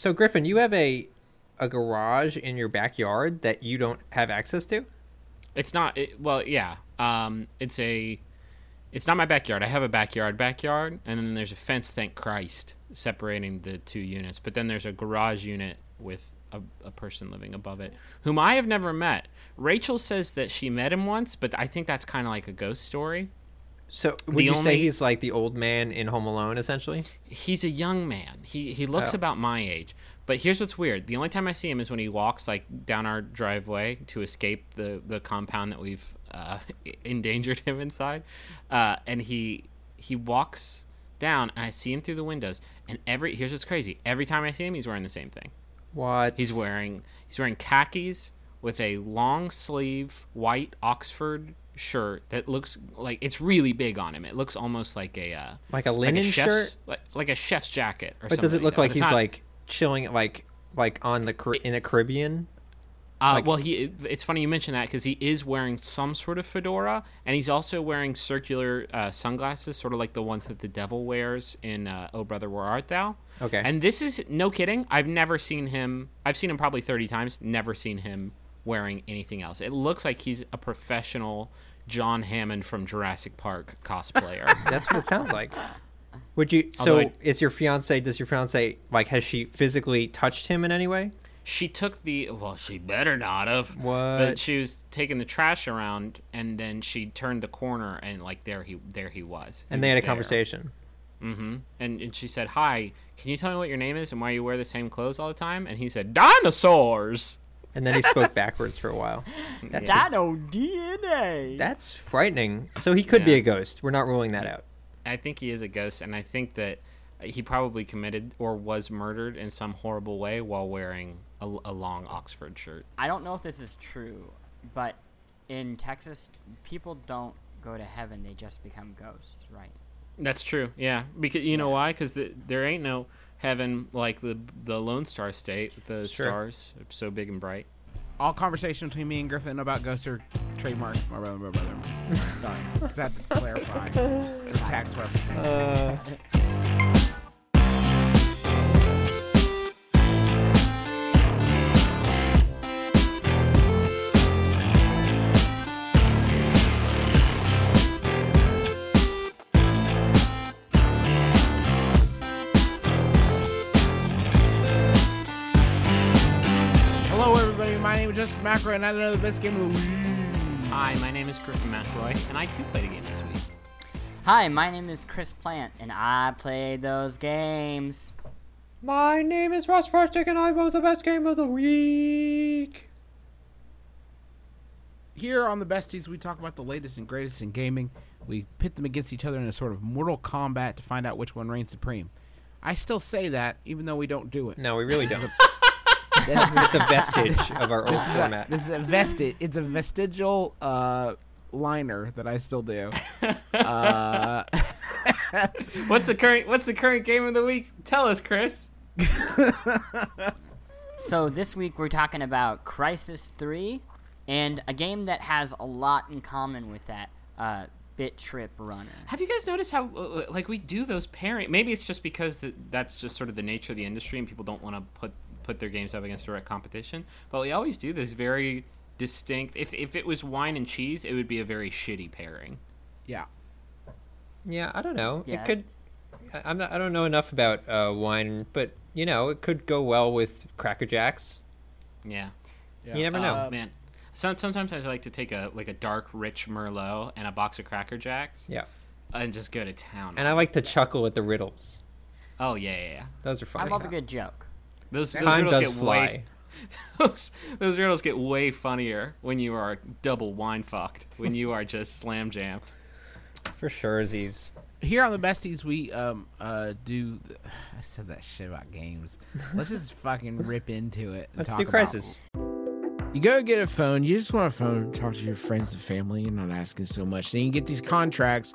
So Griffin, you have a a garage in your backyard that you don't have access to? It's not. It, well, yeah. Um, it's a. It's not my backyard. I have a backyard, backyard, and then there's a fence. Thank Christ, separating the two units. But then there's a garage unit with a, a person living above it, whom I have never met. Rachel says that she met him once, but I think that's kind of like a ghost story. So would The you say he's like the old man in Home Alone, essentially? He's a young man. He he looks Oh. about my age. But here's what's weird. The only time I see him is when he walks like down our driveway to escape the the compound that we've uh, endangered him inside, uh, and he he walks down, and I see him through the windows. And every here's what's crazy. Every time I see him, he's wearing the same thing. What? He's wearing he's wearing khakis with a long sleeve white Oxford shirt that looks like it's really big on him. It looks almost like a uh, like a like linen a chef's, shirt. like, like a chef's jacket. Or But does it something look like It's he's not- like chilling, like like on the in the Caribbean? Uh, like- well, he. It's funny you mention that because he is wearing some sort of fedora, and he's also wearing circular uh, sunglasses, sort of like the ones that the devil wears in uh, "Oh Brother, Where Art Thou." Okay. And this is no kidding. I've never seen him. I've seen him probably thirty times. Never seen him wearing anything else. It looks like he's a professional John Hammond from Jurassic Park cosplayer. That's what it sounds like. Would you? So, I- is your fiance? Does your fiance like? Has she physically touched him in any way? she took the well she better not have What? but she was taking the trash around and then she turned the corner and like there he there he was And He they was had a there. conversation. mm-hmm and, and she said hi can you tell me what your name is and why you wear the same clothes all the time and he said dinosaurs And then he spoke backwards for a while. That's Dino DNA. that's frightening. So he could be a ghost. We're not ruling that out. i think he is a ghost and i think that he probably committed or was murdered in some horrible way while wearing a, a long oxford shirt I don't know if this is true, but in Texas, people don't go to heaven; they just become ghosts, right? That's true. Yeah, because you know why? Because the, there ain't no heaven like the the Lone Star State. The Sure. stars are so big and bright. All conversation between me and Griffin about ghosts are trademarked. My brother, my brother. Sorry, 'cause I have to clarify for tax purposes. Uh, My name is Justin McElroy, and I know the best game of the week. Hi, my name is Griffin McElroy, and I too played a game this week. Hi, my name is Chris Plant, and I play those games. my name is Russ Frushtick, and I vote the best game of the week. Here on the Besties, we talk about the latest and greatest in gaming. We pit them against each other in a sort of mortal combat to find out which one reigns supreme. I still say that, even though we don't do it. No, we really don't. It's a vestige of our old This is, a, format. this is a vested. It's a vestigial uh, liner that I still do. Uh, What's the current What's the current game of the week? Tell us, Chris. So this week we're talking about Crysis 3, and a game that has a lot in common with that, uh, Bit Trip Runner. Have you guys noticed how uh, like we do those pairing? Maybe it's just because that's just sort of the nature of the industry, and people don't want to put put their games up against direct competition. But we always do this very distinct. If if it was wine and cheese, it would be a very shitty pairing. yeah. Yeah, I don't know. Yeah. It could. I- I'm not. I don't know enough about uh, wine, but you know, it could go well with Cracker Jacks. Yeah. yeah. You never know. Uh, Man, some, sometimes I like to take a like a dark, rich Merlot and a box of Cracker Jacks yeah, and just go to town. and I like to chuckle at the riddles. oh yeah, yeah, yeah. Those are fun. I love a good joke. Those, those Time riddles does get fly. way those, those riddles get way funnier when you are double wine fucked. When you are just slam jammed. For sure, Z's. here on the besties we um uh do the, i said that shit about games let's just fucking rip into it and Let's talk do about- Crysis. you go get a phone you just want a phone talk to your friends and family you're not asking so much then you get these contracts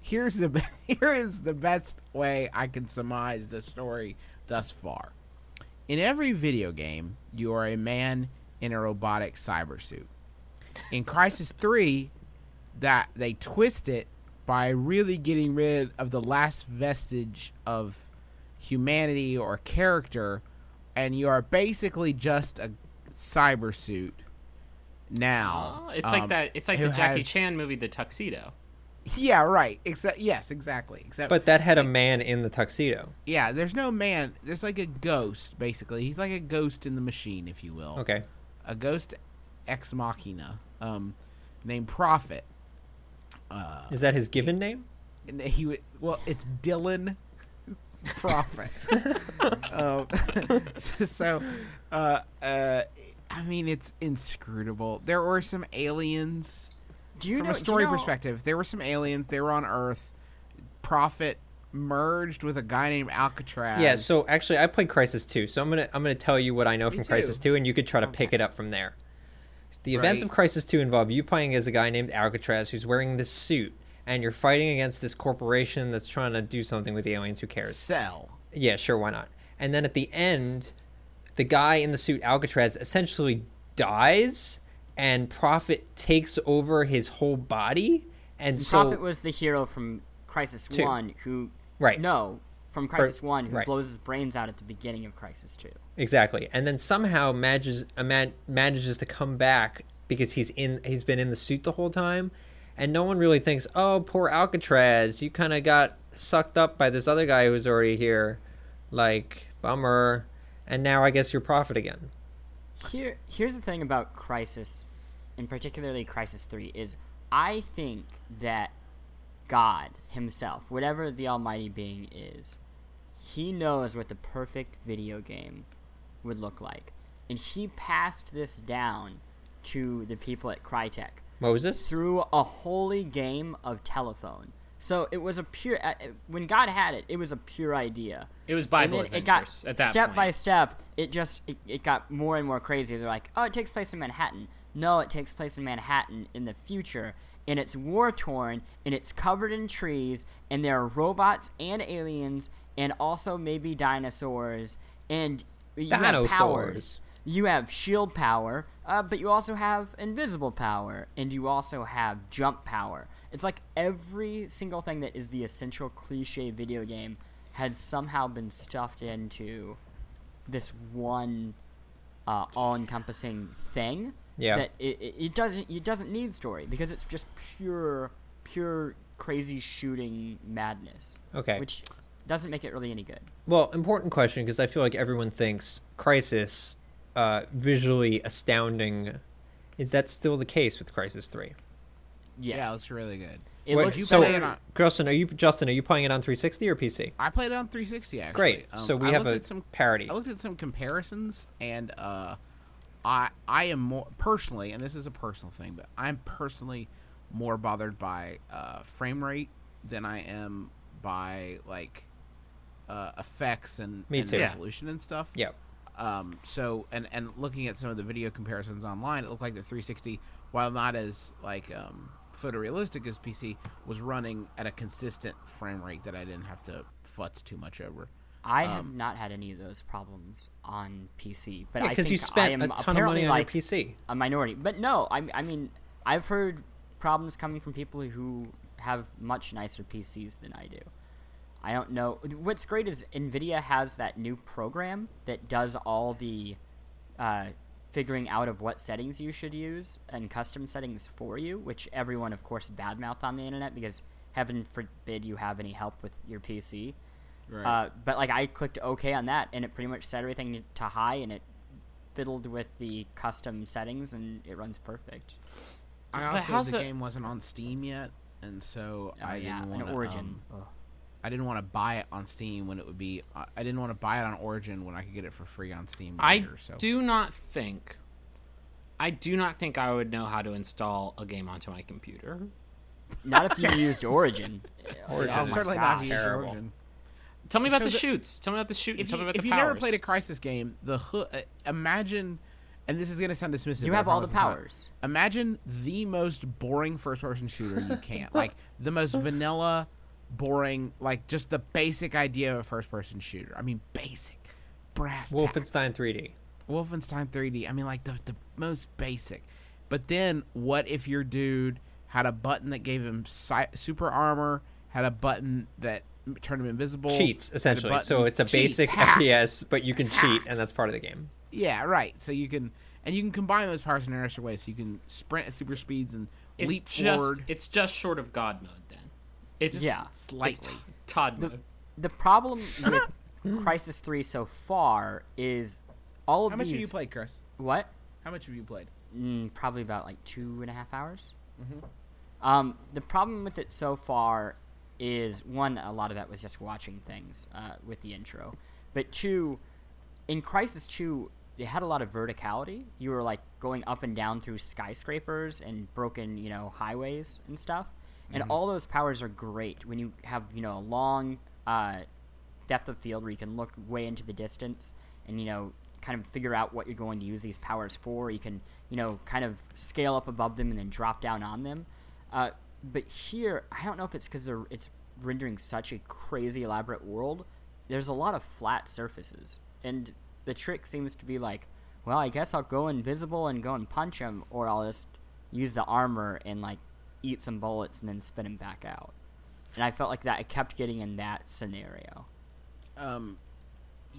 here's the here is the best way I can surmise the story thus far. In every video game, you are a man in a robotic cyber suit. In Crysis 3, that they twist it by really getting rid of the last vestige of humanity or character and you are basically just a cyber suit now. Oh, it's um, like that. It's like the Jackie has- Chan movie, The Tuxedo. Yeah, right. Except yes, exactly. Except But that had a man in the tuxedo. yeah, there's no man. There's like a ghost basically. He's like a ghost in the machine, if you will. Okay. A ghost ex machina, um, named Prophet. Is that his given name? And he would well, it's Dylan Prophet. um, so, uh, uh, I mean, it's inscrutable. There were some aliens. Do you from know, a do you story know- perspective, there were some aliens. They were on Earth. Prophet merged with a guy named Alcatraz. Yeah, so actually I played Crysis 2, so I'm going to I'm going to tell you what I know Me from too. Crysis 2 and you could try to pick it up from there. The events of Crysis 2 involve you playing as a guy named Alcatraz who's wearing this suit and you're fighting against this corporation that's trying to do something with the aliens, who cares? Sell. Yeah, sure, why not? And then at the end, the guy in the suit, Alcatraz, essentially dies, and Prophet takes over his whole body. And so, Prophet was the hero from Crysis Two. One who Right. no from Crysis One who right. blows his brains out at the beginning of Crysis Two. exactly, and then somehow manages man, manages to come back because he's in he's been in the suit the whole time, and no one really thinks, oh, poor Alcatraz, you kind of got sucked up by this other guy who was already here, like bummer, and now I guess you're Prophet again. Here, here's the thing about Crysis, and particularly Crysis Three, is I think that God Himself, whatever the Almighty Being is, He knows what the perfect video game would look like, and He passed this down to the people at Crytek What was this? through a holy game of telephone. So it was a pure. uh, When God had it, it was a pure idea. It was Bible and then it got at that step point. by step. It just it, it got more and more crazy. They're like, oh, it takes place in Manhattan. No, it takes place in Manhattan in the future, and it's war torn, and it's covered in trees, and there are robots and aliens, and also maybe dinosaurs, and you have powers. You have shield power, uh, but you also have invisible power, and you also have jump power. It's like every single thing that is the essential cliche video game had somehow been stuffed into this one uh, all-encompassing thing. Yeah. That it, it, it doesn't it doesn't need story because it's just pure pure crazy shooting madness. Okay. Which doesn't make it really any good. Well, important question because I feel like everyone thinks Crysis uh, visually astounding. Is that still the case with Crysis Three? Yes. Yeah, it looks really good. it Wait, looks so, on- Justin, are you Justin? Are you playing it on 360 or PC? I played it on 360 actually. Great. Um, so we I have a some parity. I looked at some comparisons, and uh, I I am more personally, and this is a personal thing, but I'm personally more bothered by uh, frame rate than I am by like uh, effects and, and too. Yeah. resolution and stuff. Yeah. Um, so and and looking at some of the video comparisons online, it looked like the 360, while not as like um, photorealistic as PC, was running at a consistent frame rate that I didn't have to futz too much over. I have not had any of those problems on PC, but Yeah, I because think you I spent am a ton of apparently money on like your PC. a minority. But no, I, I mean, I've heard problems coming from people who have much nicer PCs than I do. I don't know. What's great is Nvidia has that new program that does all the uh, figuring out of what settings you should use and custom settings for you, which everyone, of course, badmouthed on the internet because heaven forbid you have any help with your PC. Right. Uh, but like I clicked OK on that, and it pretty much set everything to high, and it fiddled with the custom settings, and it runs perfect. I also how's the it- game wasn't on Steam yet, and so Oh, I yeah, didn't want to. Origin. Ugh. I didn't want to buy it on Steam when it would be. Uh, I didn't want to buy it on Origin when I could get it for free on Steam I. So do not think. I do not think I would know how to install a game onto my computer. Not if you used Origin. Origin Oh is certainly gosh. not to use Terrible. Origin. Tell me about So the, the- shoots. Tell me about the shoot. If Tell you, me about if the you never played a Crysis game, the hood. Uh, imagine, and this is going to sound dismissive. You have all the promise it's not. powers. Imagine the most boring first-person shooter you can. like the most vanilla, boring. Like just the basic idea of a first-person shooter. I mean, basic. Brass. tacks. Wolfenstein 3D. Wolfenstein 3D. I mean, like the the most basic. But then, what if your dude had a button that gave him si- super armor, had a button that m- turned him invisible, Cheats, essentially. So it's a cheats, basic hacks. FPS, but you can cheat, and that's part of the game. Yeah, right. So you can and you can combine those powers in an extra way. So you can sprint at super speeds and it's leap just, forward. It's just short of God mode. Then it's Yeah. slightly. Todd mode. The problem with Crysis 3 so far is all of these. How much these. have you played, Chris? What? How much have you played? Mm, probably about like two and a half hours. Mhm. Um, the problem with it so far is one, a lot of that was just watching things uh, with the intro, but two, in Crysis Two, it had a lot of verticality. You were like going up and down through skyscrapers and broken, you know, highways and stuff. And all those powers are great when you have, you know, a long uh, depth of field where you can look way into the distance and you know kind of figure out what you're going to use these powers for. You can you know kind of scale up above them and then drop down on them. Uh, but here, I don't know if it's because it's rendering such a crazy elaborate world. There's a lot of flat surfaces, and the trick seems to be like, well, I guess I'll go invisible and go and punch him, or I'll just use the armor and like eat some bullets and then spin him back out. And I felt like that I kept getting in that scenario. Um,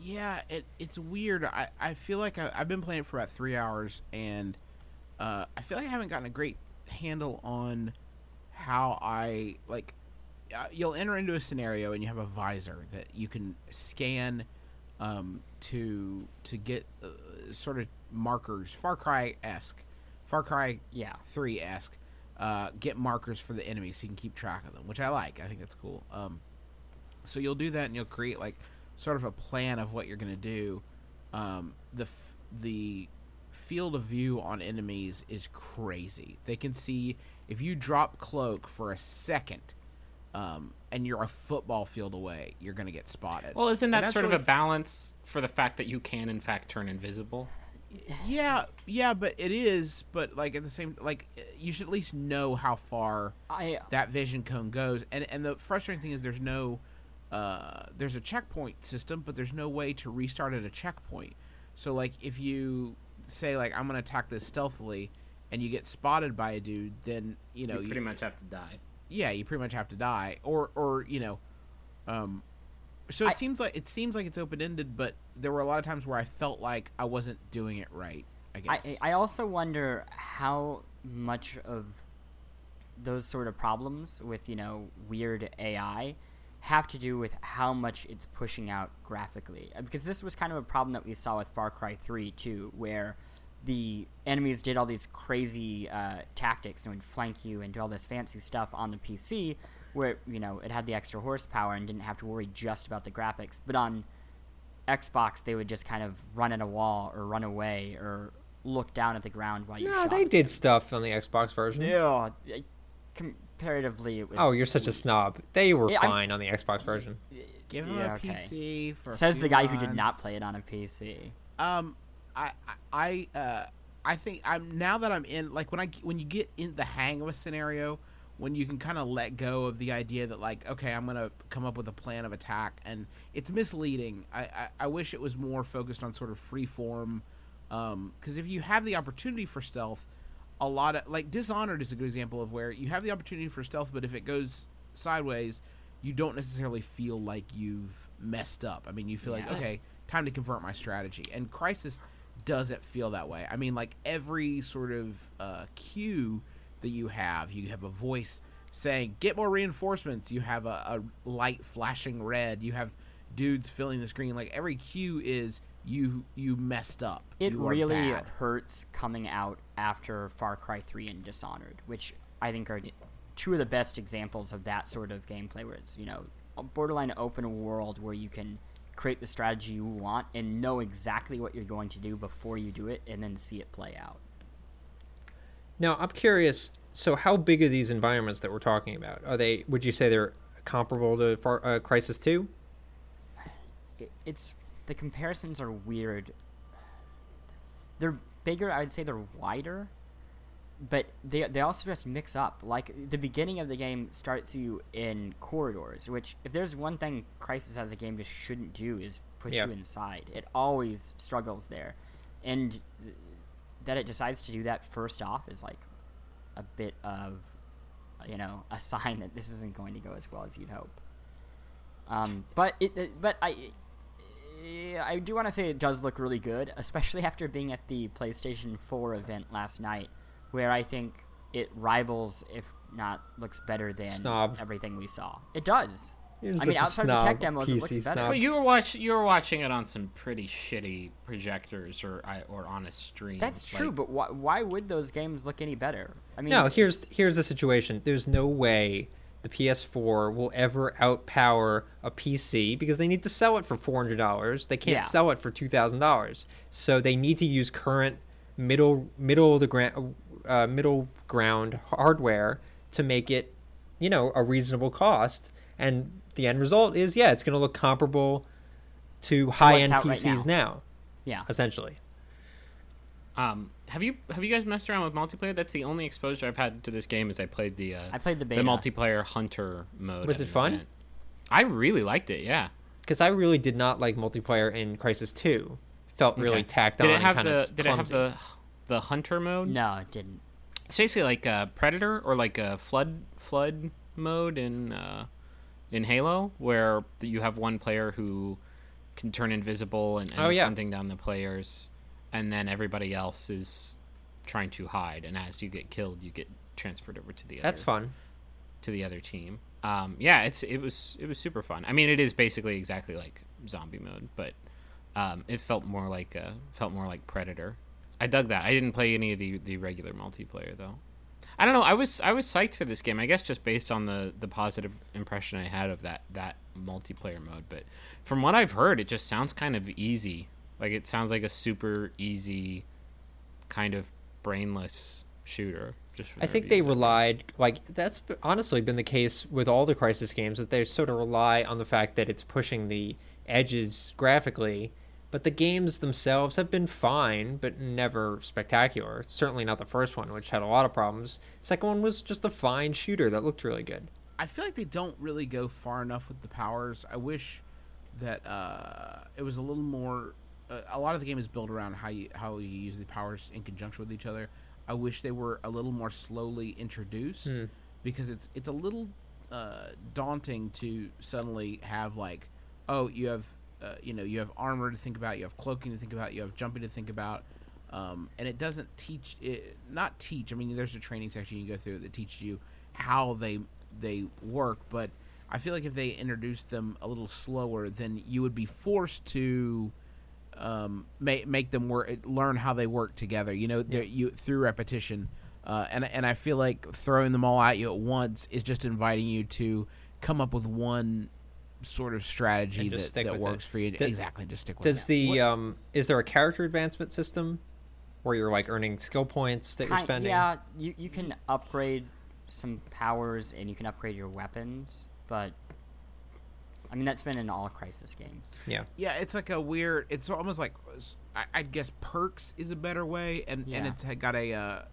yeah, it it's weird. I, I feel like I, I've been playing it for about three hours, and uh, I feel like I haven't gotten a great handle on how I like. Uh, you'll enter into a scenario, and you have a visor that you can scan um, to to get uh, sort of markers, Far Cry esque, Far Cry Yeah. three esque. Uh, get markers for the enemy so you can keep track of them, which I like. I think that's cool. Um, so you'll do that, and you'll create like sort of a plan of what you're going to do. Um, the f- the field of view on enemies is crazy. They can see if you drop cloak for a second, um, and you're a football field away, you're going to get spotted. Well, isn't that that's sort of really a balance for the fact that you can, in fact, turn invisible? yeah, yeah, but it is. But like at the same, like you should at least know how far I that vision cone goes. And and the frustrating thing is there's no uh, there's a checkpoint system, but there's no way to restart at a checkpoint. So like if you say like I'm gonna attack this stealthily, and you get spotted by a dude, then you know you you, pretty much have to die. yeah you pretty much have to die, or or you know, um. So it I- seems like it seems like it's open ended, but there were a lot of times where I felt like I wasn't doing it right. I guess. I, I also wonder how much of those sort of problems with you know weird AI have to do with how much it's pushing out graphically because this was kind of a problem that we saw with Far Cry 3 too where the enemies did all these crazy uh, tactics and would flank you and do all this fancy stuff on the PC where you know it had the extra horsepower and didn't have to worry just about the graphics but on Xbox they would just kind of run at a wall or run away or look down at the ground while you No, shot they them. did stuff on the Xbox version. Yeah, comparatively, it was. Oh, you're such a snob. They were Yeah, I'm- fine on the Xbox version. Give him yeah, a okay. PC for a Says few the guy who did not play it on a PC. Um, I I uh I think I'm now that I'm in like when I when you get in the hang of a scenario, when you can kind of let go of the idea that like okay I'm gonna come up with a plan of attack and it's misleading. I I, I wish it was more focused on sort of free form, um because if you have the opportunity for stealth, a lot of like Dishonored is a good example of where you have the opportunity for stealth, but if it goes sideways, you don't necessarily feel like you've messed up. I mean, you feel like okay, time to convert my strategy. And Crysis doesn't feel that way. I mean, like every sort of uh, cue that you have, you have a voice saying, "Get more reinforcements." You have a, a light flashing red. You have dudes filling the screen. Like every cue is you you messed up. It You really bad. hurts coming out after Far Cry 3 and Dishonored, which I think are two of the best examples of that sort of gameplay where it's, you know, a borderline open world where you can create the strategy you want and know exactly what you're going to do before you do it and then see it play out. Now, I'm curious. So, how big are these environments that we're talking about? Are they? Would you say they're comparable to Far, uh, Crysis Two? It's the comparisons are weird. They're bigger, I would say they're wider, but they they also just mix up. Like the beginning of the game starts you in corridors, which if there's one thing Crysis as a game just shouldn't do is put Yeah. you inside. It always struggles there, and th- that it decides to do that first off is like a bit of you know a sign that this isn't going to go as well as you'd hope. Um, but it, it- but I, I do want to say it does look really good, especially after being at the PlayStation 4 event last night, where I think it rivals, if not looks better than Snob. everything we saw. It does. I mean, such a outside of the tech snob, demos, it looks PC better. snob. But you were watch you were watching it on some pretty shitty projectors or or on a stream. That's true, Like, but why, why would those games look any better? I mean, No, here's here's the situation. There's no way the PS4 will ever outpower a PC because they need to sell it for four hundred dollars. They can't Yeah. sell it for two thousand dollars. So they need to use current middle middle of the ground uh, middle ground hardware to make it, you know, a reasonable cost. And the end result is, yeah, it's going to look comparable to high end out right PCs now, yeah. essentially. Um, have you have you guys messed around with multiplayer? That's the only exposure I've had to this game. Is I played the uh, I played the beta. multiplayer hunter mode. Was it fun? event. I really liked it. Yeah. because I really did not like multiplayer in Crysis Two. Felt really Okay. tacked Did on. it have and the kinda Did it have the the hunter mode? No, it didn't. It's basically like a predator or like a flood flood mode in uh, in Halo, where you have one player who can turn invisible and, and Oh, is yeah. hunting down the players, and then everybody else is trying to hide. And as you get killed, you get transferred over to the other That's fun. to the other team. Um, yeah, it's it was it was super fun. I mean, it is basically exactly like zombie mode, but um, it felt more like uh, felt more like Predator. I dug that. I didn't play any of the the regular multiplayer though. I don't know. I was I was psyched for this game. I guess just based on the the positive impression I had of that that multiplayer mode. But from what I've heard, it just sounds kind of easy. Like it sounds like a super easy, kind of brainless shooter. Just I think they relied like that's honestly been the case with all the Crysis games that they sort of rely on the fact that it's pushing the edges graphically, but the games themselves have been fine, but never spectacular. Certainly not the first one, which had a lot of problems. Second one was just a fine shooter that looked really good. I feel like they don't really go far enough with the powers. I wish that uh, it was a little more. Uh, a lot of the game is built around how you how you use the powers in conjunction with each other. I wish they were a little more slowly introduced Hmm. because it's it's a little uh, daunting to suddenly have like, oh, you have uh, you know you have armor to think about, you have cloaking to think about, you have jumping to think about, um, and it doesn't teach it not teach. I mean, there's a training section you can go through that teaches you how they they work, but I feel like if they introduced them a little slower, then you would be forced to um, make make them work, learn how they work together. You know, they're- you through repetition, uh, and and I feel like throwing them all at you at once is just inviting you to come up with one sort of strategy that, that works it. for you. Does- exactly, just stick with Does it. the um is there a character advancement system where you're like earning skill points that you're spending? Yeah, you, you can upgrade some powers and you can upgrade your weapons, but I mean that's been in all Crysis games. Yeah. Yeah, it's like a weird. It's almost like I, I'd guess perks is a better way, and and it's got a. Uh, uh,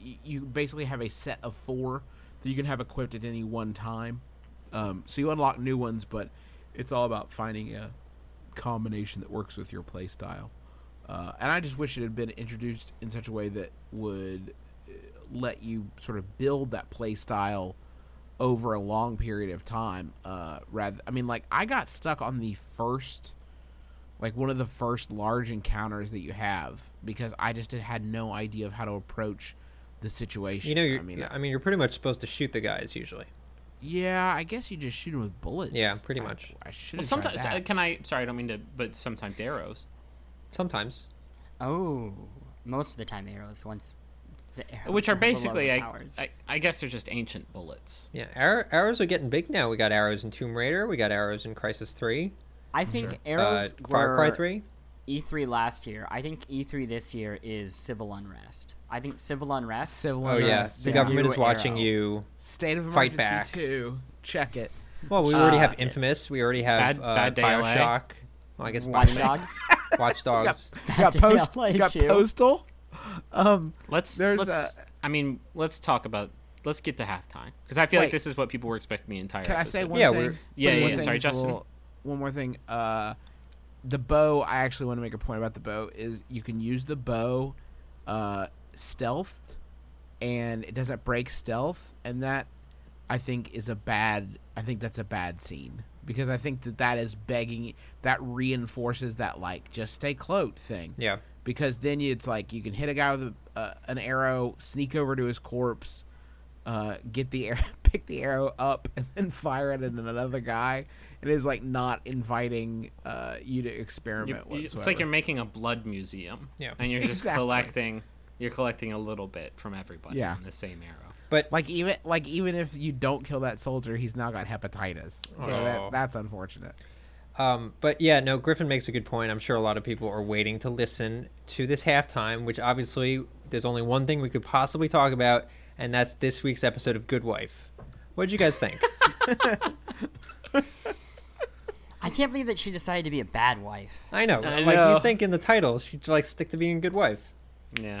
you, you basically have a set of four that you can have equipped at any one time. Um, so you unlock new ones, but it's all about finding a combination that works with your play style. Uh, and I just wish it had been introduced in such a way that would uh, let you sort of build that play style over a long period of time. Uh, rather, I mean, like I got stuck on the first, like one of the first large encounters that you have because I just had no idea of how to approach the situation. You know, I mean, I mean, you're pretty much supposed to shoot the guys usually. Yeah, I guess you just shoot them with bullets. Yeah, pretty much. I, should Well, sometimes tried uh, that. can I? Sorry, I don't mean to, but sometimes arrows. Sometimes. Oh, most of the time arrows. Once the arrows which are basically, I. I, I guess they're just ancient bullets. Yeah, arrow, arrows are getting big now. We got arrows in Tomb Raider. We got arrows in Crysis Three. I think Uh, arrows Far Cry Three. E3 last year. I think E3 this year is civil unrest. I think civil unrest. Civil Oh yeah, the the government is watching arrow. you. State of Fight emergency back. two. Check it. Well, we already Uh, have Infamous. We already have Bad- uh, Bad Day LA. Bioshock. Well, I guess Watch Bioshock- Dogs. Watch Dogs. got Day post, got postal. Um, Let's There's let's. a- I mean, let's talk about. Let's get to halftime because I feel Wait. like this is what people were expecting the entire. can I say one Yeah, thing? we're- Yeah, One yeah, thing yeah, sorry, is Justin. little- one more thing. Uh, the bow. I actually want to make a point about the bow. Is you can use the bow, uh, stealth, and it doesn't break stealth, and that I think is a bad. I think that's a bad scene because I think that that is begging. That reinforces that like just stay cloaked thing. Yeah. because then it's like you can hit a guy with a, uh, an arrow, sneak over to his corpse, uh, get the arrow, pick the arrow up, and then fire it at another guy. It is like not inviting uh, you to experiment you- whatsoever. it's like you're making a blood museum. Yeah. and you're just Exactly. collecting. You're collecting a little bit from everybody Yeah. on the same arrow. But like even like even if you don't kill that soldier, he's now got hepatitis. So Oh. that, that's unfortunate. Um, but yeah, no, Griffin makes a good point. I'm sure a lot of people are waiting to listen to this halftime, which obviously there's only one thing we could possibly talk about, and that's this week's episode of Good Wife. What did you guys think? I can't believe that she decided to be a bad wife. I know, I like know. you think in the title, she'd like stick to being a good wife. Yeah.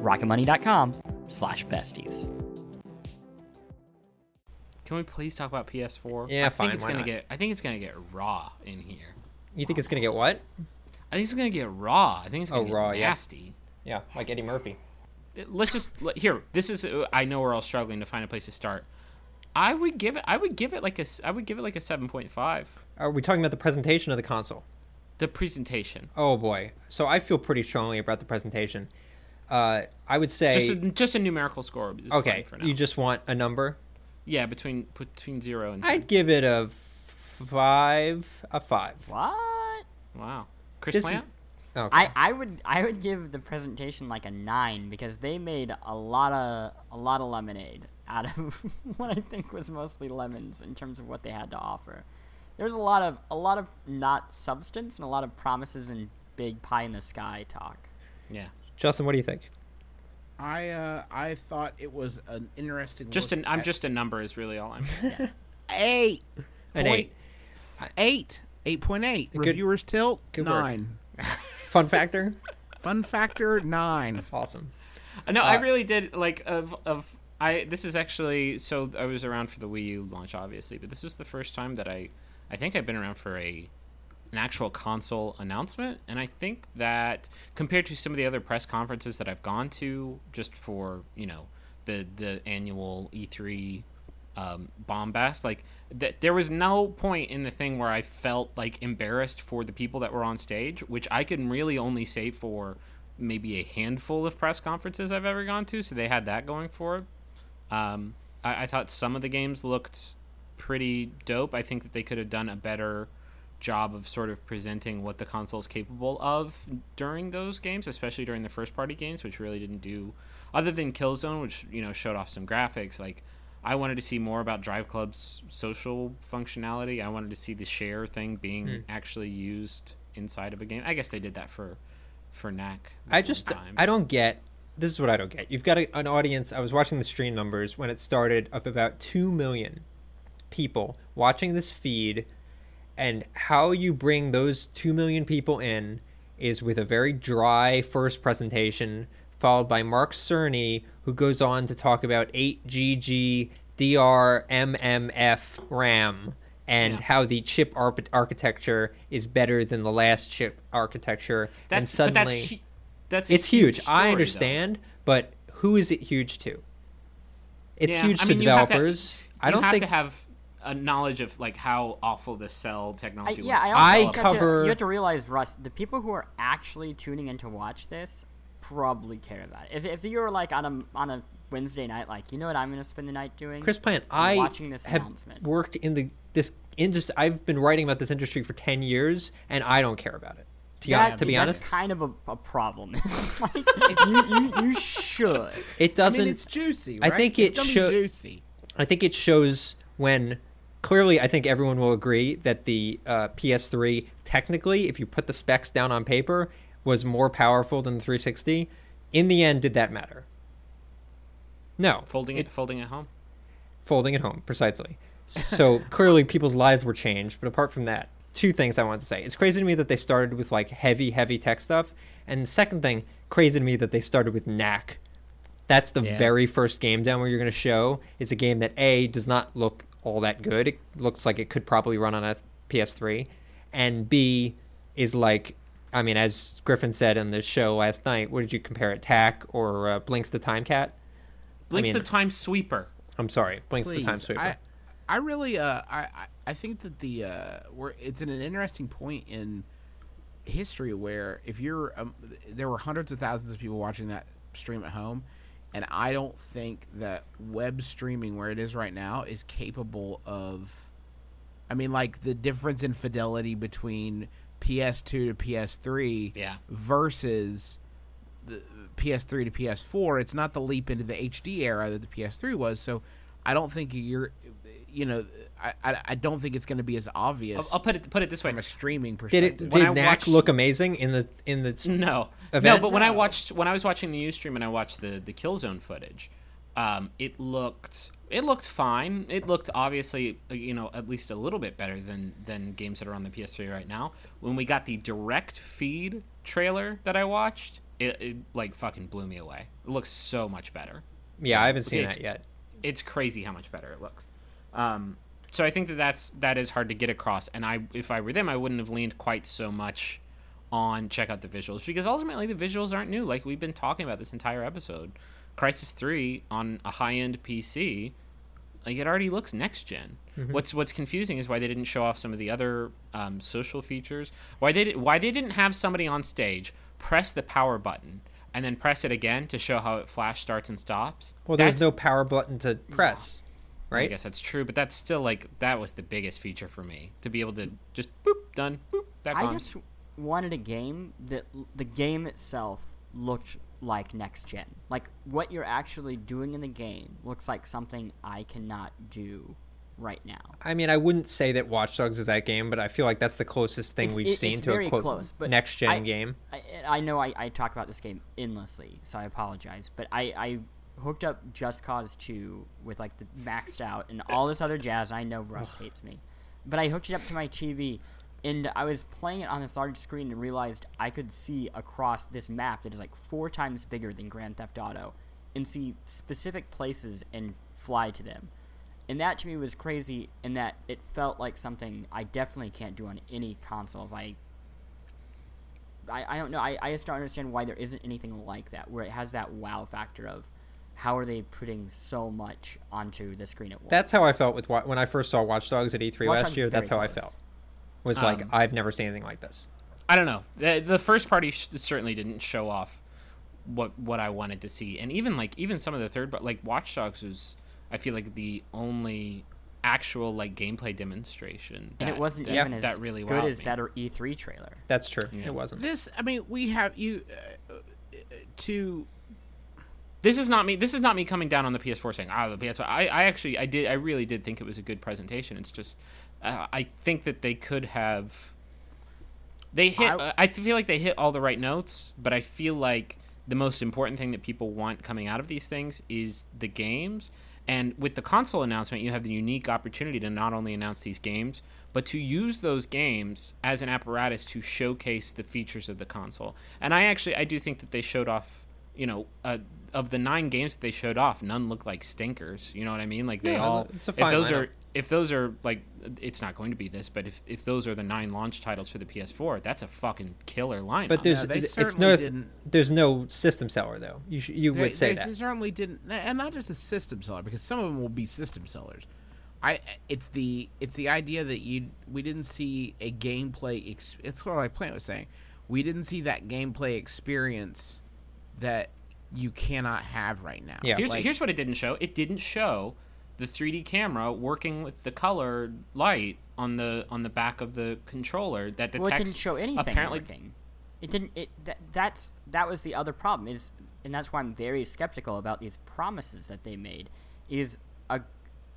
rocketmoney.com slash besties. Can we please talk about PS4? Yeah, I fine, Think it's gonna not? get. I think it's gonna get raw in here. You think it's gonna get what? I think it's gonna get raw. I think it's gonna Oh, get raw, yeah. nasty. Yeah, like Eddie Murphy. Let's just here. This is. uh, I know we're all struggling to find a place to start. I would give it. I would give it like a. I would give it like a seven point five. Are we talking about the presentation of the console? The presentation. Oh boy. So I feel pretty strongly about the presentation. Uh, I would say Just a, just a numerical score. Is okay. fine for now. You just want a number. yeah, between between zero and. 10. I'd give it a five. A five. What? Wow. Chris This is- Plant. Okay. I, I would I would give the presentation like a nine because they made a lot of a lot of lemonade out of what I think was mostly lemons in terms of what they had to offer. There's a lot of a lot of not substance and a lot of promises and big pie in the sky talk. Yeah. Justin, what do you think? I uh, I thought it was an interesting. Just look an. I'm at- just a number. Is really all I'm. eight, An Point- eight. eight, eight point eight. Good- Reviewers tilt good work. nine. Fun factor. Fun factor nine. awesome. No, I Uh, really did like of of I. This is actually so I was around for the Wii U launch, obviously, but this was the first time that I. I think I've been around for a an actual console announcement, and I think that compared to some of the other press conferences that I've gone to, just for you know the the annual E3 um, bombast, like th- there was no point in the thing where I felt like embarrassed for the people that were on stage, which I can really only say for maybe a handful of press conferences I've ever gone to. So they had that going for it. Um, I, I thought some of the games looked pretty dope. I think that they could have done a better job of sort of presenting what the console is capable of during those games, especially during the first party games, which really didn't do other than Killzone, which you know showed off some graphics. Like I wanted to see more about Drive Club's social functionality. I wanted to see the share thing being hmm. actually used inside of a game. I guess they did that for for Knack. I just time. I don't get. This is what I don't get. You've got a, an audience. I was watching the stream numbers when it started of about two million people watching this feed, and how you bring those two million people in is with a very dry first presentation, followed by Mark Cerny, who goes on to talk about 8GG DRMMF RAM and Yeah. how the chip arch- architecture is better than the last chip architecture. and suddenly, but that's, that's it's huge. story, I though. understand, but who is it huge to? It's Yeah, huge I to mean, to- developers. I don't have think to have a knowledge of like how awful the cell I, technology yeah, I, was. also I think you have to- cover- you have to realize, Russ, the people who are actually tuning in to watch this probably care about it. If, if you're like on a on a Wednesday night, like you know what I'm going to spend the night doing? Chris Plant, I'm I watching this have announcement. worked in the this industry. I've been writing about this industry for ten years, and I don't care about it. To, be- That- to be that's honest, kind of a, a problem. like, you, you, you should. it doesn't. mean, it's juicy. I think It's it gonna be show- juicy. I think it shows when clearly I think everyone will agree that the uh, PS3 technically, if you put the specs down on paper, was more powerful than the 360. In the end, did that matter? No, folding it, folding it home. folding at home precisely. So clearly, people's lives were changed. But apart from that, two things I wanted to say. It's crazy to me that they started with like heavy, heavy tech stuff, and the second thing, crazy to me that they started with Knack. That's the Yeah. very first game demo you're going to show. Is a game that a does not look all that good. It looks like it could probably run on a PS3, and b is like. I mean, as Griffin said in the show last night, what did you compare it, Tak or uh, Blinx the Time Cat? Blinx mean- the time sweeper. I'm sorry, Blinx the Time Sweeper. I, I really, uh, I, I- I think that the, uh, we're, it's an interesting point in history where if you're, um, there were hundreds of thousands of people watching that stream at home, and I don't think that web streaming where it is right now is capable of, I mean, like the difference in fidelity between PS2 to PS3 Yeah. versus the PS3 to PS4, it's not the leap into the HD era that the PS3 was. So I don't think you're, you know, I I, I don't think it's going to be as obvious I'll, I'll put it put it this way. from a streaming perspective, Did it? Did I Knack watched- look amazing in the in the? No, no. But when I watched when I was watching the UStream and I watched the the Killzone footage, um, it looked it looked fine. It looked obviously uh, you know at least a little bit better than than games that are on the PS3 right now. When we got the direct feed trailer that I watched, it, it like fucking blew me away. It looks so much better. Yeah, I haven't seen It's- that yet. It's crazy how much better it looks. Um, so I think that that's that is hard to get across. And I, if I were them, I wouldn't have leaned quite so much on check out the visuals because ultimately the visuals aren't new. Like we've been talking about this entire episode, Crysis Three on a high end PC, like it already looks next general What's what's confusing is why they didn't show off some of the other um, social features. Why they did, why they didn't have somebody on stage press the power button and then press it again to show how it flash starts and stops. Well, there's That's- no power button to press, I guess that's true, but that's still like that was the biggest feature for me to be able to just boop done boop back I on. just wanted a game that the game itself looked like next gen. Like what you're actually doing in the game looks like something I cannot do right now. I mean, I wouldn't say that Watch Dogs is that game, but I feel like that's the closest thing It's- we've it- seen to a very quote close, but next gen I- game. I, I know I, I talk about this game endlessly, so I apologize. But I, I hooked up Just Cause 2 with like the maxed out and all this other jazz. I know Russ hates me, but I hooked it up to my TV, and I was playing it on this large screen and realized I could see across this map that is like four times bigger than Grand Theft Auto, and see specific places and fly to them. And that to me was crazy in that it felt like something I definitely can't do on any console if I I, I don't know. I, I just don't understand why there isn't anything like that where it has that wow factor of how are they putting so much onto the screen at once. That's how I felt with wa- when I first saw Watch Dogs at E3 Watch last Dogs year. That's how very I felt. Was like Um, I've never seen anything like this. I don't know. The, the first party sh- certainly didn't show off what what I wanted to see, and even like even some of the third, but like Watch Dogs was, I feel like the only actual like gameplay demonstration, and it wasn't that, even as that really good as me. that or E3 trailer. That's true. Yeah. It wasn't. this, I mean, we have you uh, to This is not me. This is not me coming down on the PS4 saying, "Ah, the PS4." I, I actually, I did, I really did think it was a good presentation. It's just, uh, I think that they could have. They hit. I- I, I feel like they hit all the right notes, but I feel like the most important thing that people want coming out of these things is the games. And with the console announcement, you have the unique opportunity to not only announce these games, but to use those games as an apparatus to showcase the features of the console. And I actually, I do think that they showed off, you know, uh, of the nine games that they showed off, none look like stinkers. You know what I mean? Like they Yeah, all. it's a if those lineup. are if those are like it's not going to be this but if, if those are the nine launch titles for the ps4 that's a fucking killer lineup But there's they it's certainly no didn't- there's no system seller though. You sh- you They, would say they that. certainly didn't, and not just a system seller because some of them will be system sellers. I it's the it's the idea that you we didn't see a gameplay. Ex, it's sort of like Plante was saying, we didn't see that gameplay experience that you cannot have right now. Yeah. here's, Like, here's what it didn't show it didn't show the 3d camera working with the colored light on the on the back of the controller that detects well, it didn't show anything apparently working. It didn't. It that, that's that was the other problem is, and that's why I'm very skeptical about these promises that they made. Is a,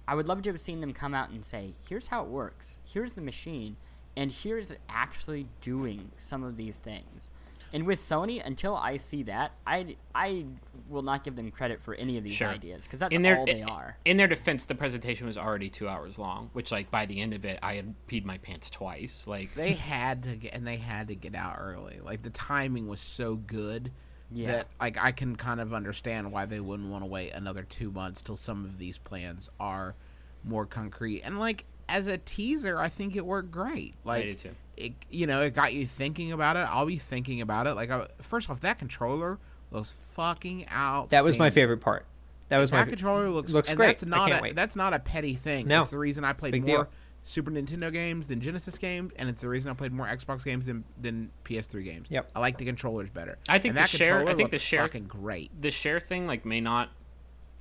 I would love to have seen them come out and say, "Here's how it works. Here's the machine, and here's it actually doing some of these things." And with Sony, until I see that, I I will not give them credit for any of these Sure. ideas because that's in their all they are. in their defense the presentation was already two hours long which like by the end of it i had peed my pants twice like they had to get and they had to get out early. Like the timing was so good Yeah. that like I can kind of understand why they wouldn't want to wait another two months till some of these plans are more concrete. And like as a teaser, I think it worked great. Like do too. It, you know, it got you thinking about it. I'll be thinking about it. Like I, first off, that controller looks fucking out. That was my favorite part. That was That my controller looks looks and great. That's I not can't a wait. that's not a petty thing. No. It's the reason I played more deal. Super Nintendo games than Genesis games, and it's the reason I played more Xbox games than than PS3 games. Yep. I like the controllers better. I think and the that share- I think the share- fucking great. the share thing like may not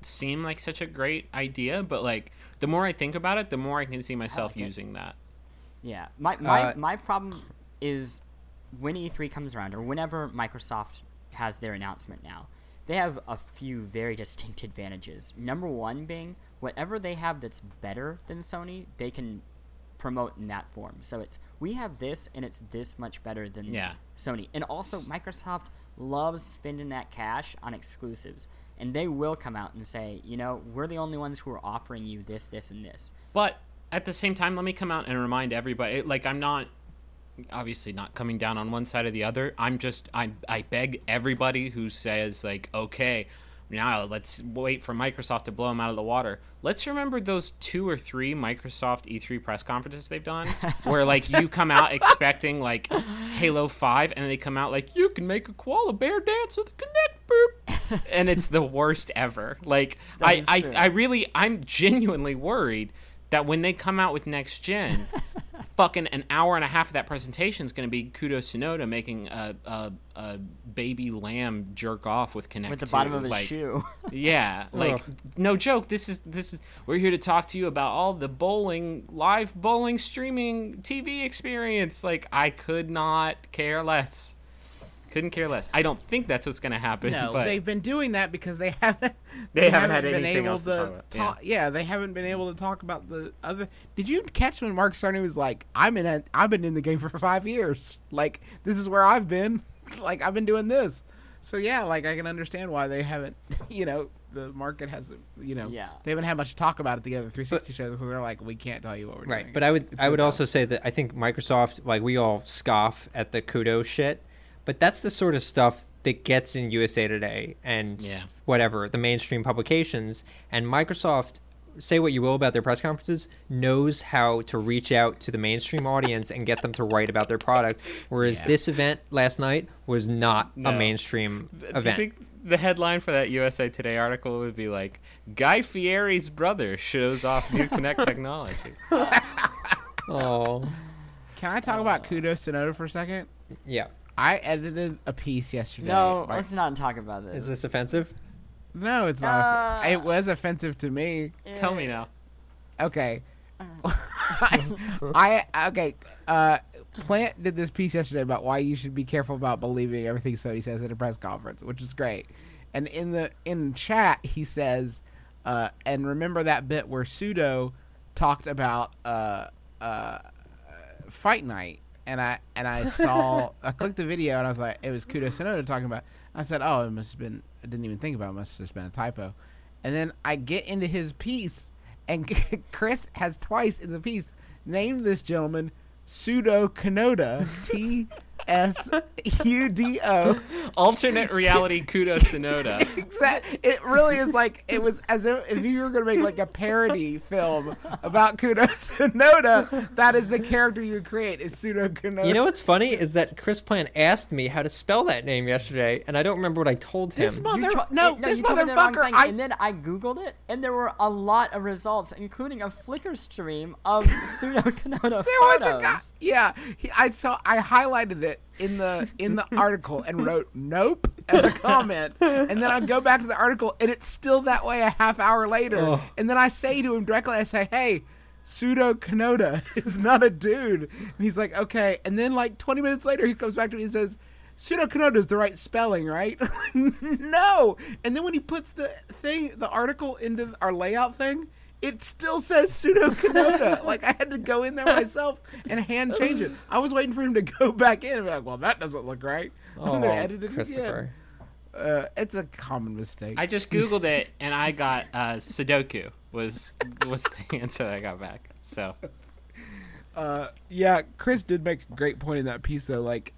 seem like such a great idea but like the more i think about it the more i can see myself like it. using that Yeah, my my, Uh, my problem is when E3 comes around or whenever Microsoft has their announcement now, they have a few very distinct advantages. Number one being whatever they have that's better than Sony, they can promote in that form. So it's we have this and it's this much better than Yeah. Sony. And also Microsoft loves spending that cash on exclusives. And they will come out and say, you know, we're the only ones who are offering you this, this, and this. But at the same time, let me come out and remind everybody. Like, I'm not obviously not coming down on one side or the other. I'm just I I beg everybody who says like, okay, now let's wait for Microsoft to blow them out of the water. Let's remember those two or three Microsoft E3 press conferences they've done, where like you come out expecting like Halo Five, and they come out like you can make a koala bear dance with a Kinect boop, and it's the worst ever. Like I I. I really I'm genuinely worried that when they come out with next gen, fucking an hour and a half of that presentation is going to be Kudo Tsunoda making a, a, a baby lamb jerk off with Kinect With the bottom of his like, shoe. Yeah, like Ugh. no joke. This is this is we're here to talk to you about all the bowling live bowling streaming TV experience. Like I could not care less. Couldn't care less. I don't think that's what's going to happen. No, but they've been doing that because they haven't. They haven't had been anything able else to talk about, yeah. talk- yeah, they haven't been able to talk about the other. Did you catch when Mark Cerny was like, "I'm in. A, I've been in the game for five years. Like this is where I've been. like I've been doing this." So yeah, like I can understand why they haven't. You know, the market hasn't. You know, Yeah. they haven't had much to talk about at the other 360 shows because they're like, we can't tell you what we're doing. Right, but I would I would good also say that I think Microsoft like we all scoff at the kudo shit, but that's the sort of stuff that gets in USA Today and Yeah. whatever the mainstream publications and Microsoft say what you will about their press conferences knows how to reach out to the mainstream audience and get them to write about their product whereas Yeah. this event last night was not No. a mainstream Do you event think the headline for that USA Today article would be like Guy Fieri's brother shows off new Kinect technology? oh Can I talk about Kudo Tsunoda for a second? yeah I edited a piece yesterday. no, by- let's not talk about this. is this offensive no, it's not. Uh, it was offensive to me. Tell me now. Okay. I okay. Uh, Plante did this piece yesterday about why you should be careful about believing everything Sony says at a press conference, which is great. And in the in chat, he says, uh, and remember that bit where Pseudo talked about uh, uh, Fight Night, and I and I saw I clicked the video and I was like, it was Kudo Tsunoda talking about. I said, oh, it must have been. I didn't even think about it. it must have just been a typo. And then I get into his piece, and Chris has twice in the piece named this gentleman Pseudo Kanoda T S U D O. Alternate reality Kudo Tsunoda. Exact. It really is like it was as if, if you were going to make like a parody film about Kudo Tsunoda. That is the character you create. Is Pseudo Kanoda. You know what's funny is that Chris Plante asked me how to spell that name yesterday, and I don't remember what I told him. This mother- You to- no, this you told me the motherfucker, I- and then I googled it, and there were a lot of results, including a Flickr stream of pseudo Kanoda There was a guy. Yeah, he, I saw. I highlighted it in the in the article and wrote "nope" as a comment, and then I go back to the article and it's still that way a half hour later. Oh. And then I say to him directly, I say, "Hey." Pseudo Kanoda is not a dude. And he's like, okay. And then, like, 20 minutes later, he comes back to me and says, Pseudo Kanoda is the right spelling, right? no. And then when he puts the thing, the article into our layout thing, it still says Pseudo Kanoda. like, I had to go in there myself and hand change it. I was waiting for him to go back in and be like, well, that doesn't look right. oh, I'm edit it Christopher. again. Uh, it's a common mistake. I just googled it and I got uh, Sudoku was was the answer that I got back. So Uh, yeah, Chris did make a great point in that piece though. Like,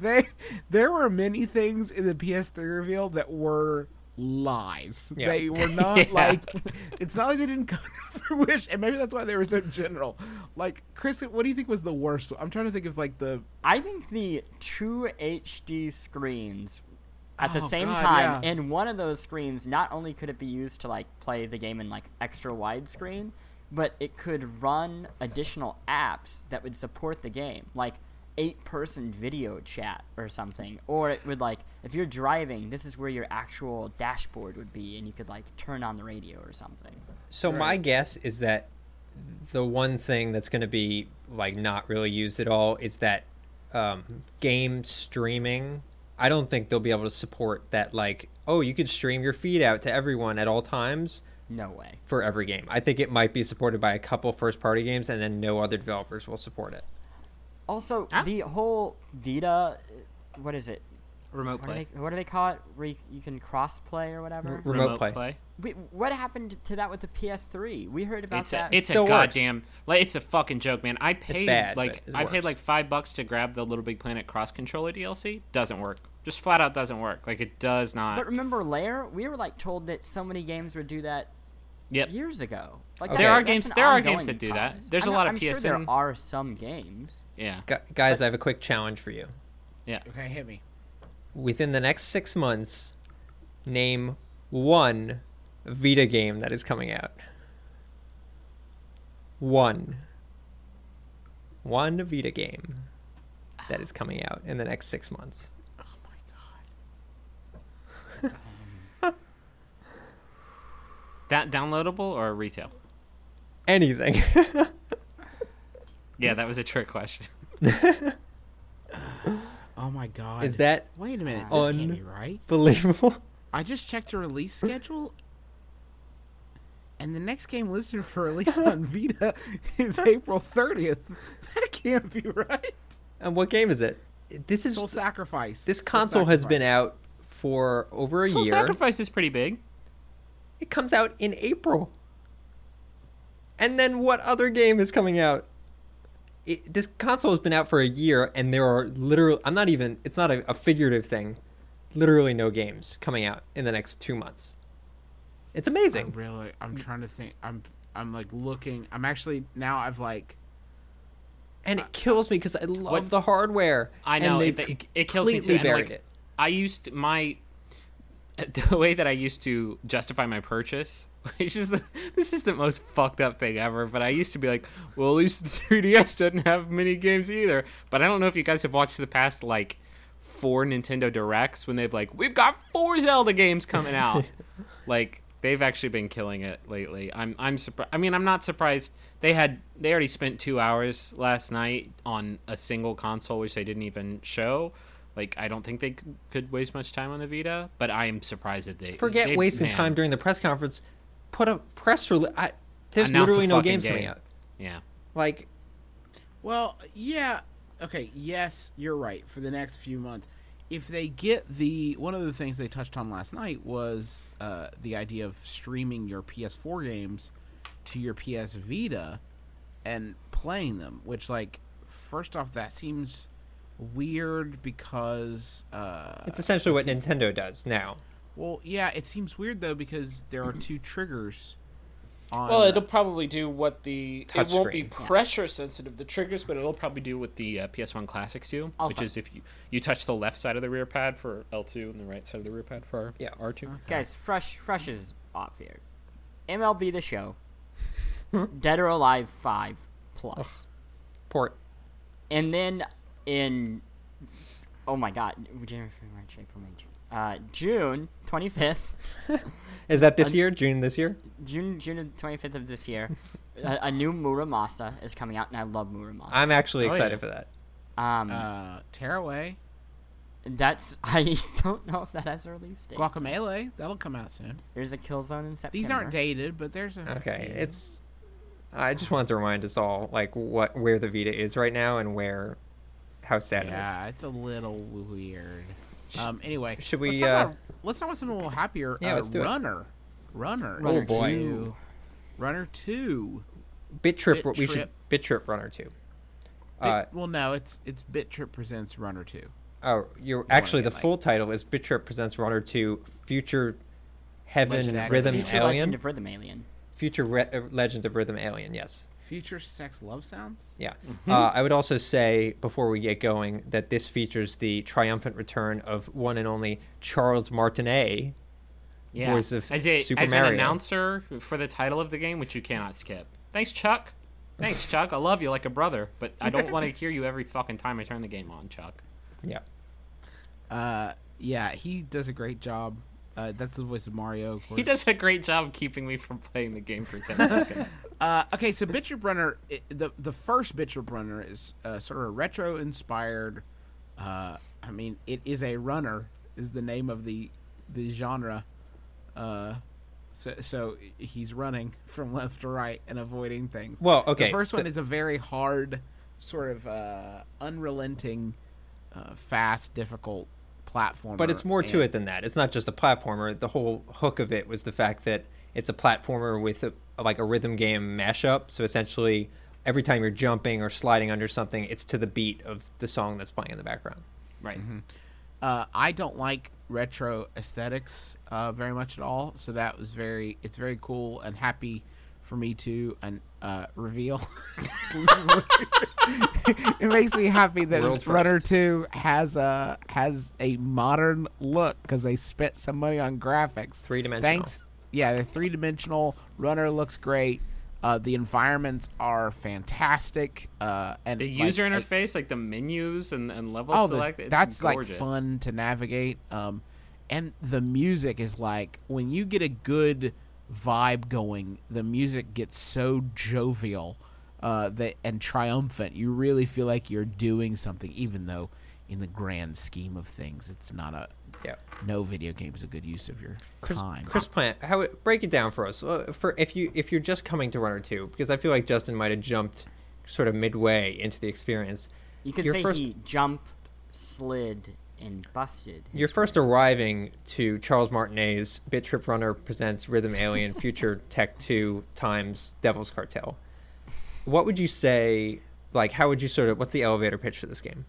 they there were many things in the PS3 reveal that were lies. Yeah. They were not Yeah. like. It's not like they didn't come to fruition, and maybe that's why they were so general. Like, Chris, what do you think was the worst? I'm trying to think of like the. I think the two HD screens at the Oh, same God, time, yeah. in one of those screens, not only could it be used to like play the game in like extra widescreen, but it could run additional apps that would support the game, like eight person video chat or something. Or it would like if you're driving, this is where your actual dashboard would be and you could like turn on the radio or something. So my guess is that the one thing that's going to be like not really used at all is that um, game streaming. I don't think they'll be able to support that. Like, oh, you could stream your feed out to everyone at all times. No way. for every game. I think it might be supported by a couple first party games and then no other developers will support it. Also, Ah. the whole Vita, what is it? Remote What do, play. they, what do they call it? Where you, you can cross play or whatever. R- remote play. Wait, what happened to that with the PS3? We heard about It's a, that. it's a works. goddamn like it's a fucking joke, man. I paid bad, like but it I paid like five bucks to grab the Little Big Planet cross controller DLC. Doesn't work. Just flat out doesn't work. Like it does not. but remember, Lair, we were like told that so many games would do that Yep. years ago. Like Okay. There are games- there are games that do that. process. There's I a know- lot of I'm sure there are some games. Yeah. Gu- guys, I have a quick challenge for you. Yeah. Okay, hit me. Within the next six months, name one Vita game that is coming out. One. One Vita game that is coming out in the next six months. Oh my god. That downloadable or retail? Anything. Yeah, that was a trick question. Oh my god. is that Wait a minute. This can't be right. believable? I just checked the release schedule, and the next game listed for release on Vita is April 30th. That can't be right. And what game is it? This is Soul Sacrifice. this Soul console has been out for over a Soul year. Soul Sacrifice is pretty big. It comes out in April. And then what other game is coming out? It, this console has been out for a year, and there are literally, I'm not even, it's not a, a figurative thing, literally no games coming out in the next two months. It's I'm amazing. really. I'm trying to think. I'm. I'm like looking. I'm actually now. I've like. And it kills me because I love What- the hardware. I know it, it, it kills me too. And buried like, it. I used my the way that I used to justify my purchase, is the this is the most fucked up thing ever. But I used to be like, well, at least the 3DS doesn't have mini games either. But I don't know if you guys have watched the past like four Nintendo Directs when they've like, we've got four Zelda games coming out. like they've actually been killing it lately. I'm I'm surprised. I mean, I'm not surprised. They had they already spent two hours last night on a single console, which they didn't even show. Like, I don't think they could waste much time on the Vita, but I am surprised that they Forget they- wasting man, time during the press conference. Put a press release. There's Announce literally no fucking games coming out. Yeah, Like, Well, yeah. Okay. Yes, you're right. For the next few months, if they get the one of the things they touched on last night was uh, the idea of streaming your PS4 games to your PS Vita and playing them. Which, like, first off, that seems weird because uh, it's essentially what Nintendo does now. Well, yeah, it seems weird though because there are two triggers. On Well, it'll probably do what the Touch it won't be screen. pressure sensitive the triggers, but it'll probably do what the uh, PS1 Classics do, Also- which is if you you touch the left side of the rear pad for L2 and the right side of the rear pad for Yeah. R2. Guys, fresh, fresh is off here. MLB the Show, Dead or Alive Five Plus, Port. and then in oh my god, January, February, March, April, May, June. Uh, June twenty fifth, Is that this Un- year? June this year? June June twenty fifth of this year, a, a new Muramasa is coming out, and I love Muramasa. I'm actually Oh, excited yeah. for that. Um, uh, Tearaway, that's I don't know if that has a release date. Guacamelee, that'll come out soon. There's a Killzone in September. These aren't dated, but there's a Okay, few. it's. I just wanted to remind us all, like, what where the Vita is right now and where, how sad it is. Yeah, it's a little weird. Um. Anyway, should we, Let's talk, uh, about, let's talk about something a little happier. Yeah, uh, let's do it. Runner, Runner. Runner Oh, boy. two. Runner two. Bit Trip. Bit we should Bit Trip Runner two. Bit, Uh, well, no, it's it's Bit Trip presents Runner two. oh, you're actually the like- full title is Bit Trip presents Runner two, Future Heaven Legend Rhythm Future Alien, Legend of Rhythm Alien. Future Re- uh, Legend of Rhythm Alien. Yes. Future sex love sounds. Yeah. Mm-hmm. Uh, I would also say before we get going that this features the triumphant return of one and only Charles Martinet. Yeah, Voice of as, a, Super as an announcer for the title of the game, which you cannot skip. Thanks, Chuck. Thanks, Chuck. I love you like a brother, but I don't want to hear you every fucking time I turn the game on, Chuck. Yeah. Uh, yeah, he does a great job. Uh, that's the voice of Mario. Of course. He does a great job keeping me from playing the game for 10 seconds. Uh, okay, so Bit Trip Runner, i the the first Bit Trip Runner is uh, sort of a retro inspired. Uh, I mean, it is a runner is the name of the the genre. Uh, So, so he's running from left to right and avoiding things. Well, okay, The first one the- is a very hard, sort of uh, unrelenting, uh, fast, difficult platformer. But it's more to it than that. It's not just a platformer. The whole hook of it was the fact that it's a platformer with a, like a rhythm game mashup. So essentially, every time you're jumping or sliding under something, it's to the beat of the song that's playing in the background. Right. Uh, I don't like retro aesthetics uh, very much at all. So that was very. It's very cool and happy for me to and uh, reveal exclusively. it makes me happy that World first. Runner Two has a has a modern look because they spent some money on graphics. Three-dimensional. Thanks. Yeah, the three dimensional runner looks great. Uh, the environments are fantastic. Uh, and The like, user I- interface, like the menus and, and level oh, the- select, it's that's gorgeous. like fun to navigate. Um, and the music is like when you get a good vibe going, the music gets so jovial uh, that and triumphant. You really feel like you're doing something, even though in the grand scheme of things, it's not a Yeah. no video game is a good use of your Chris, time. Chris Plante, how break it down for us uh, for if you if you're just coming to Runner Two because I feel like Justin might have jumped sort of midway into the experience. You could Your say first- he jumped, slid, and busted. his You're first way. arriving to Charles Martinet's Bit Trip Runner presents Rhythm Alien Future Tech 2 times Devil's Cartel. What would you say, like, how would you sort of, what's the elevator pitch for this game?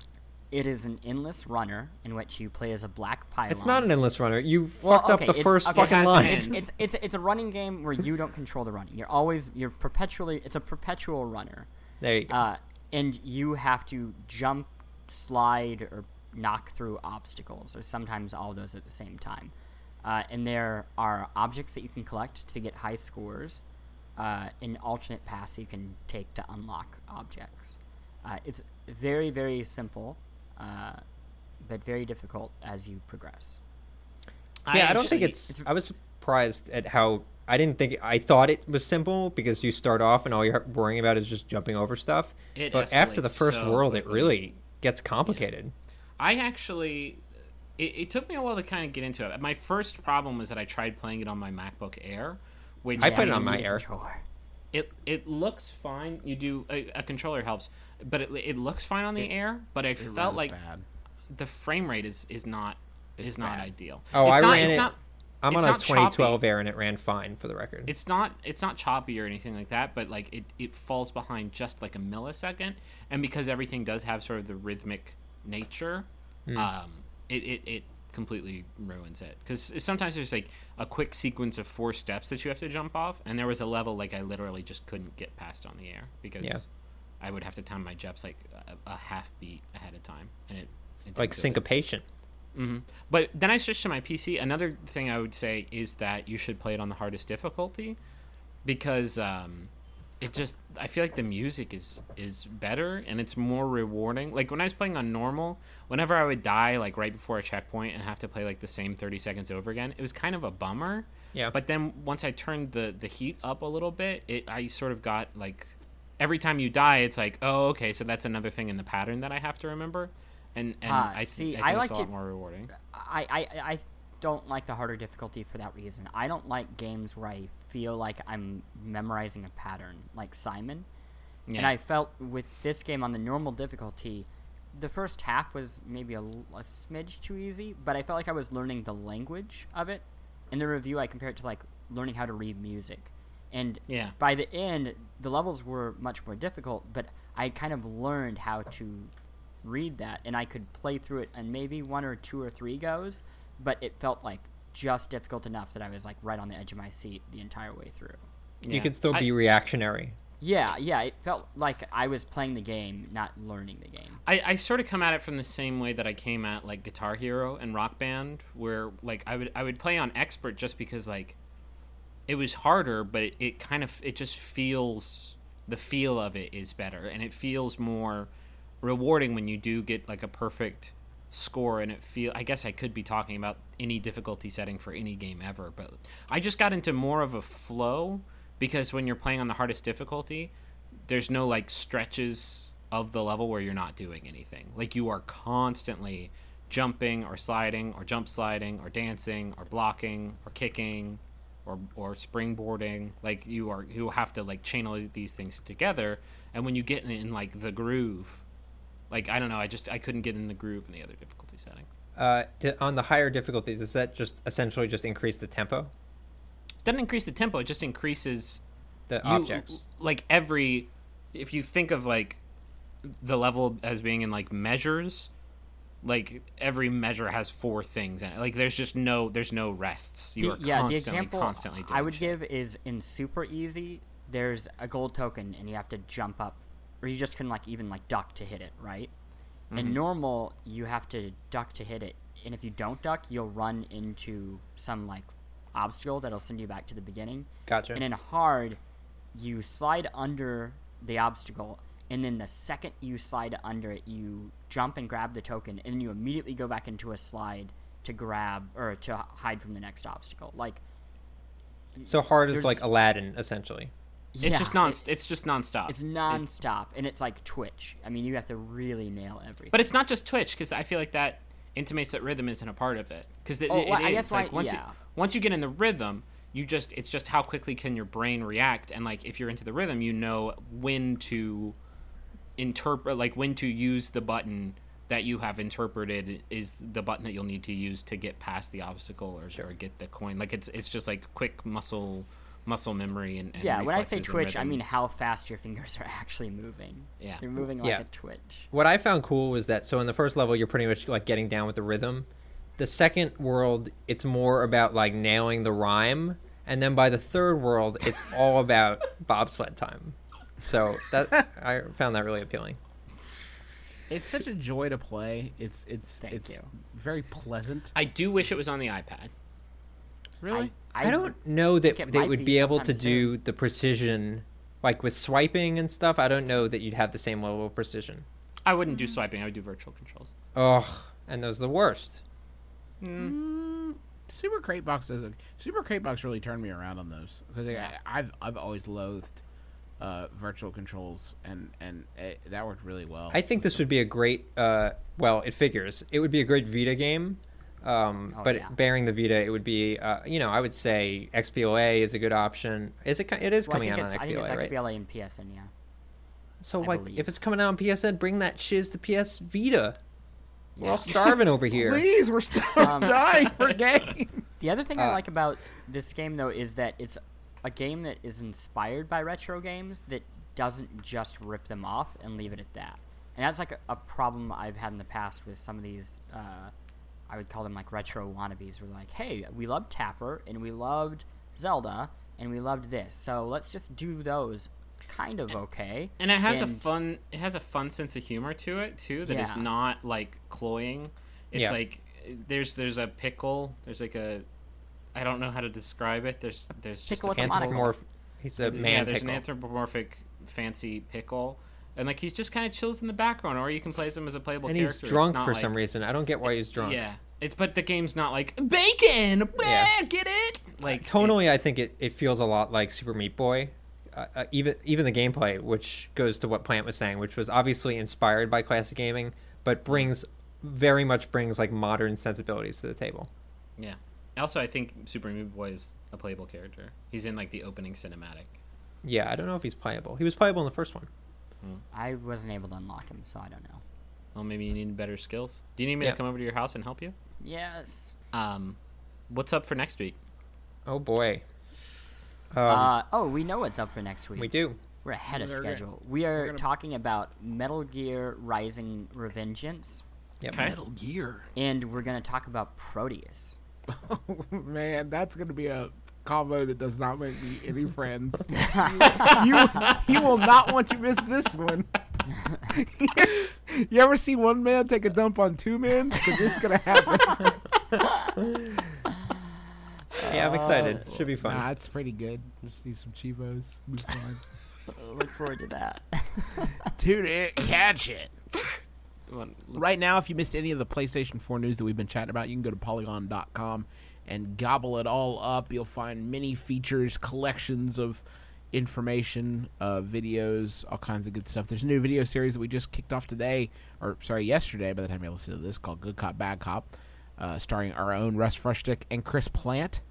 It is an endless runner in which you play as a black pylon. It's not an endless runner. You Well, fucked up the first okay, fucking line. It's, it's it's it's a running game where you don't control the running. You're always you're perpetually it's a perpetual runner, there you go. uh, and you have to jump, slide, or knock through obstacles, or sometimes all those at the same time. Uh, and there are objects that you can collect to get high scores, uh, and alternate paths you can take to unlock objects. Uh, it's very very simple, uh, but very difficult as you progress. yeah, I don't think actually- it's, I was surprised at how, I didn't think, I thought it was simple because you start off and all you're worrying about is just jumping over stuff. It but after the first so world, it really gets complicated. I actually, it, it took me a while to kind of get into it. My first problem was that I tried playing it on my MacBook Air, which I put it on my Air. controller. it it looks fine. You do a, a controller helps, but it, it looks fine on the Air. But I It felt like bad. the frame rate is is not is not bad. ideal. Oh, it's I not, ran it's it- Not, I'm it's on a 2012 choppy. Air and it ran fine for the record. It's not it's not choppy or anything like that, but like it, it falls behind just like a millisecond, and because everything does have sort of the rhythmic nature, Hmm. um, it, it, it completely ruins it. Because sometimes there's like a quick sequence of four steps that you have to jump off, and there was a level like I literally just couldn't get past on the air because Yeah. I would have to time my jumps like a, a half beat ahead of time, and it, it like syncopation. hmm But then I switched to my PC. Another thing I would say is that you should play it on the hardest difficulty because um, it just I feel like the music is is better and it's more rewarding. Like when I was playing on normal, whenever I would die like right before a checkpoint and have to play like the same 30 seconds over again, it was kind of a bummer. Yeah. But then once I turned the the heat up a little bit, it I sort of got like every time you die, it's like, oh, okay, so that's another thing in the pattern that I have to remember. And, and Ah, I, see, I I liked it's a lot it- more rewarding. I, I, I don't like the harder difficulty for that reason. I don't like games where I feel like I'm memorizing a pattern, like Simon. Yeah. And I felt with this game on the normal difficulty, the first half was maybe a smidge too easy, but I felt like I was learning the language of it. In the review, I compared it to like learning how to read music. And Yeah. by the end, the levels were much more difficult, but I kind of learned how to read that, and I could play through it in maybe one or two or three goes, but it felt like just difficult enough that I was like right on the edge of my seat the entire way through. You could still I- be reactionary. Yeah, yeah, it felt like I was playing the game, not learning the game. I, I sort of come at it from the same way that I came at like Guitar Hero and Rock Band, where like I would I would play on expert just because like it was harder, but it, it kind of it just feels the feel of it is better, and it feels more rewarding when you do get like a perfect score and it feel I guess I could be talking about any difficulty setting for any game ever, but I just got into more of a flow because when you're playing on the hardest difficulty, there's no like stretches of the level where you're not doing anything. Like you are constantly jumping or sliding or jump sliding or dancing or blocking or kicking or or springboarding. Like you are you have to like channel these things together. And when you get in like the groove, like I don't know, I just I couldn't get in the groove in the other difficulty settings. Uh, di- on the higher difficulties, does that just essentially just increase the tempo? Doesn't increase the tempo; it just increases The you- objects. like every if you think of like the level as being in like measures like every measure has four things in it like there's just no there's no rests you The- are yeah, the constantly example constantly doing I would shit. give is in super easy. There's a gold token, and you have to jump up, or you just can like even like duck to hit it, right? Mm-hmm. In normal, you have to duck to hit it, and if you don't duck, you'll run into some like obstacle that'll send you back to the beginning. Gotcha. And in hard, you slide under the obstacle, and then the second you slide under it, you jump and grab the token, and then you immediately go back into a slide to grab or to hide from the next obstacle. Like so hard is like Aladdin, essentially. It's yeah, just non it- it's just nonstop it's It- non-stop, and it's like Twitch. I mean, you have to really nail everything. but it's not just twitch because i feel like that intimates that rhythm isn't a part of it because it, Oh, it well, I guess like why- once yeah. you once you get in the rhythm you just it's just how quickly can your brain react and like if you're into the rhythm you know when to interpret like when to use the button that you have interpreted is the button that you'll need to use to get past the obstacle or, or get the coin like it's it's just like quick muscle muscle memory and, and yeah, when I say Twitch, I mean how fast your fingers are actually moving. Yeah. You're moving like Yeah. a Twitch. What I found cool was that so in the first level you're pretty much like getting down with the rhythm. The second world it's more about like nailing the rhyme, and then by the third world it's all about bobsled time. So that I found that really appealing. It's such a joy to play. It's it's Thank it's you. very pleasant. I do wish it was on the iPad Really? I, don't know that they would be be able to sometime do the precision like with swiping and stuff. I don't know that you'd have the same level of precision. I wouldn't do swiping I would do virtual controls Oh, and those are the worst. Mm, Super Crate Box doesn't. Super Crate Box really turned me around on those because I, I've I've always loathed uh, virtual controls and and it, that worked really well. I think this would be a great. Uh, well, it figures it would be a great Vita game, um, Oh, but yeah. bearing the Vita, it would be. Uh, you know, I would say XBLA is a good option. Is it? It is Well, coming out on it's, I think it's XBLA, right? XBLA and PSN, yeah. So, I like, believe. if it's coming out on PSN, bring that shiz to PS Vita. We're all starving over here. Please, we're still Um, dying for games. The other thing I Uh, like about this game, though, is that it's a game that is inspired by retro games that doesn't just rip them off and leave it at that. And that's like a, a problem I've had in the past with some of these. Uh, I would call them like retro wannabes. Where like, hey, we loved Tapper and we loved Zelda and we loved this, so let's just do those kind of okay. and it has a fun it has a fun sense of humor to it too that is Yeah. not like cloying it's Yeah. like there's there's a pickle there's like a i don't know how to describe it there's there's just Pickle a with a monocle. Anthropomorph. He's a man yeah there's pickle. an anthropomorphic fancy pickle and like he's just kind of chills in the background or you can play as him as a playable and he's character. It's drunk for like- some reason. I don't get why he's drunk. yeah. It's but the game's not like bacon! Yeah. get it? Like tonally i think it, it feels a lot like super meat boy. Uh, uh, even even the gameplay which goes to what plant was saying which was obviously inspired by classic gaming but brings very much brings like modern sensibilities to the table. Yeah. Also i think super meat boy is a playable character. He's in like the opening cinematic. Yeah i don't know if he's playable. He was playable in the first one I wasn't able to unlock him, so I don't know. Well, maybe you need better skills. Do you need me Yeah. to come over to your house and help you? Yes. Um, what's up for next week? oh boy um, uh, oh, we know what's up for next week. we do We're ahead of We're gonna- schedule. We are gonna- talking about Metal Gear Rising Revengeance, yep. Okay. Metal Gear. and we're going to talk about Proteus. Oh, Man, that's gonna be a combo that does not make me any friends. you, you will not want to miss this one. you ever see one man take a dump on two men? Because it's gonna happen. yeah i'm excited uh, should be fun Nah, it's pretty good. Just need some chivos. Be fine. Look forward to that. Tune it, catch it. Well, Right now, if you missed any of the PlayStation 4 news that we've been chatting about, you can go to polygon.com and gobble it all up. You'll find many features, collections of information, uh, videos, all kinds of good stuff. There's a new video series that we just kicked off today, or sorry, yesterday by the time you listen to this, called Good Cop, Bad Cop, uh, starring our own Russ Frushtick and Chris Plante.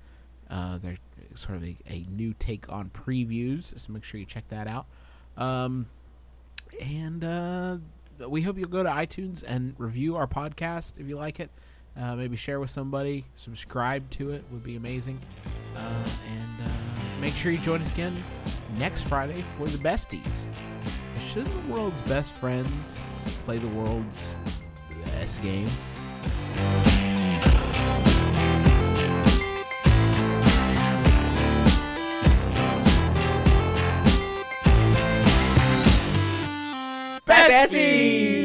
Uh, they're sort of a, a new take on previews, so make sure you check that out. Um, and uh, we hope you'll go to iTunes and review our podcast if you like it. Uh, maybe share with somebody. Subscribe to it would be amazing. Uh, and uh, make sure you join us again next Friday for the besties. Shouldn't the world's best friends play the world's best games? Besties!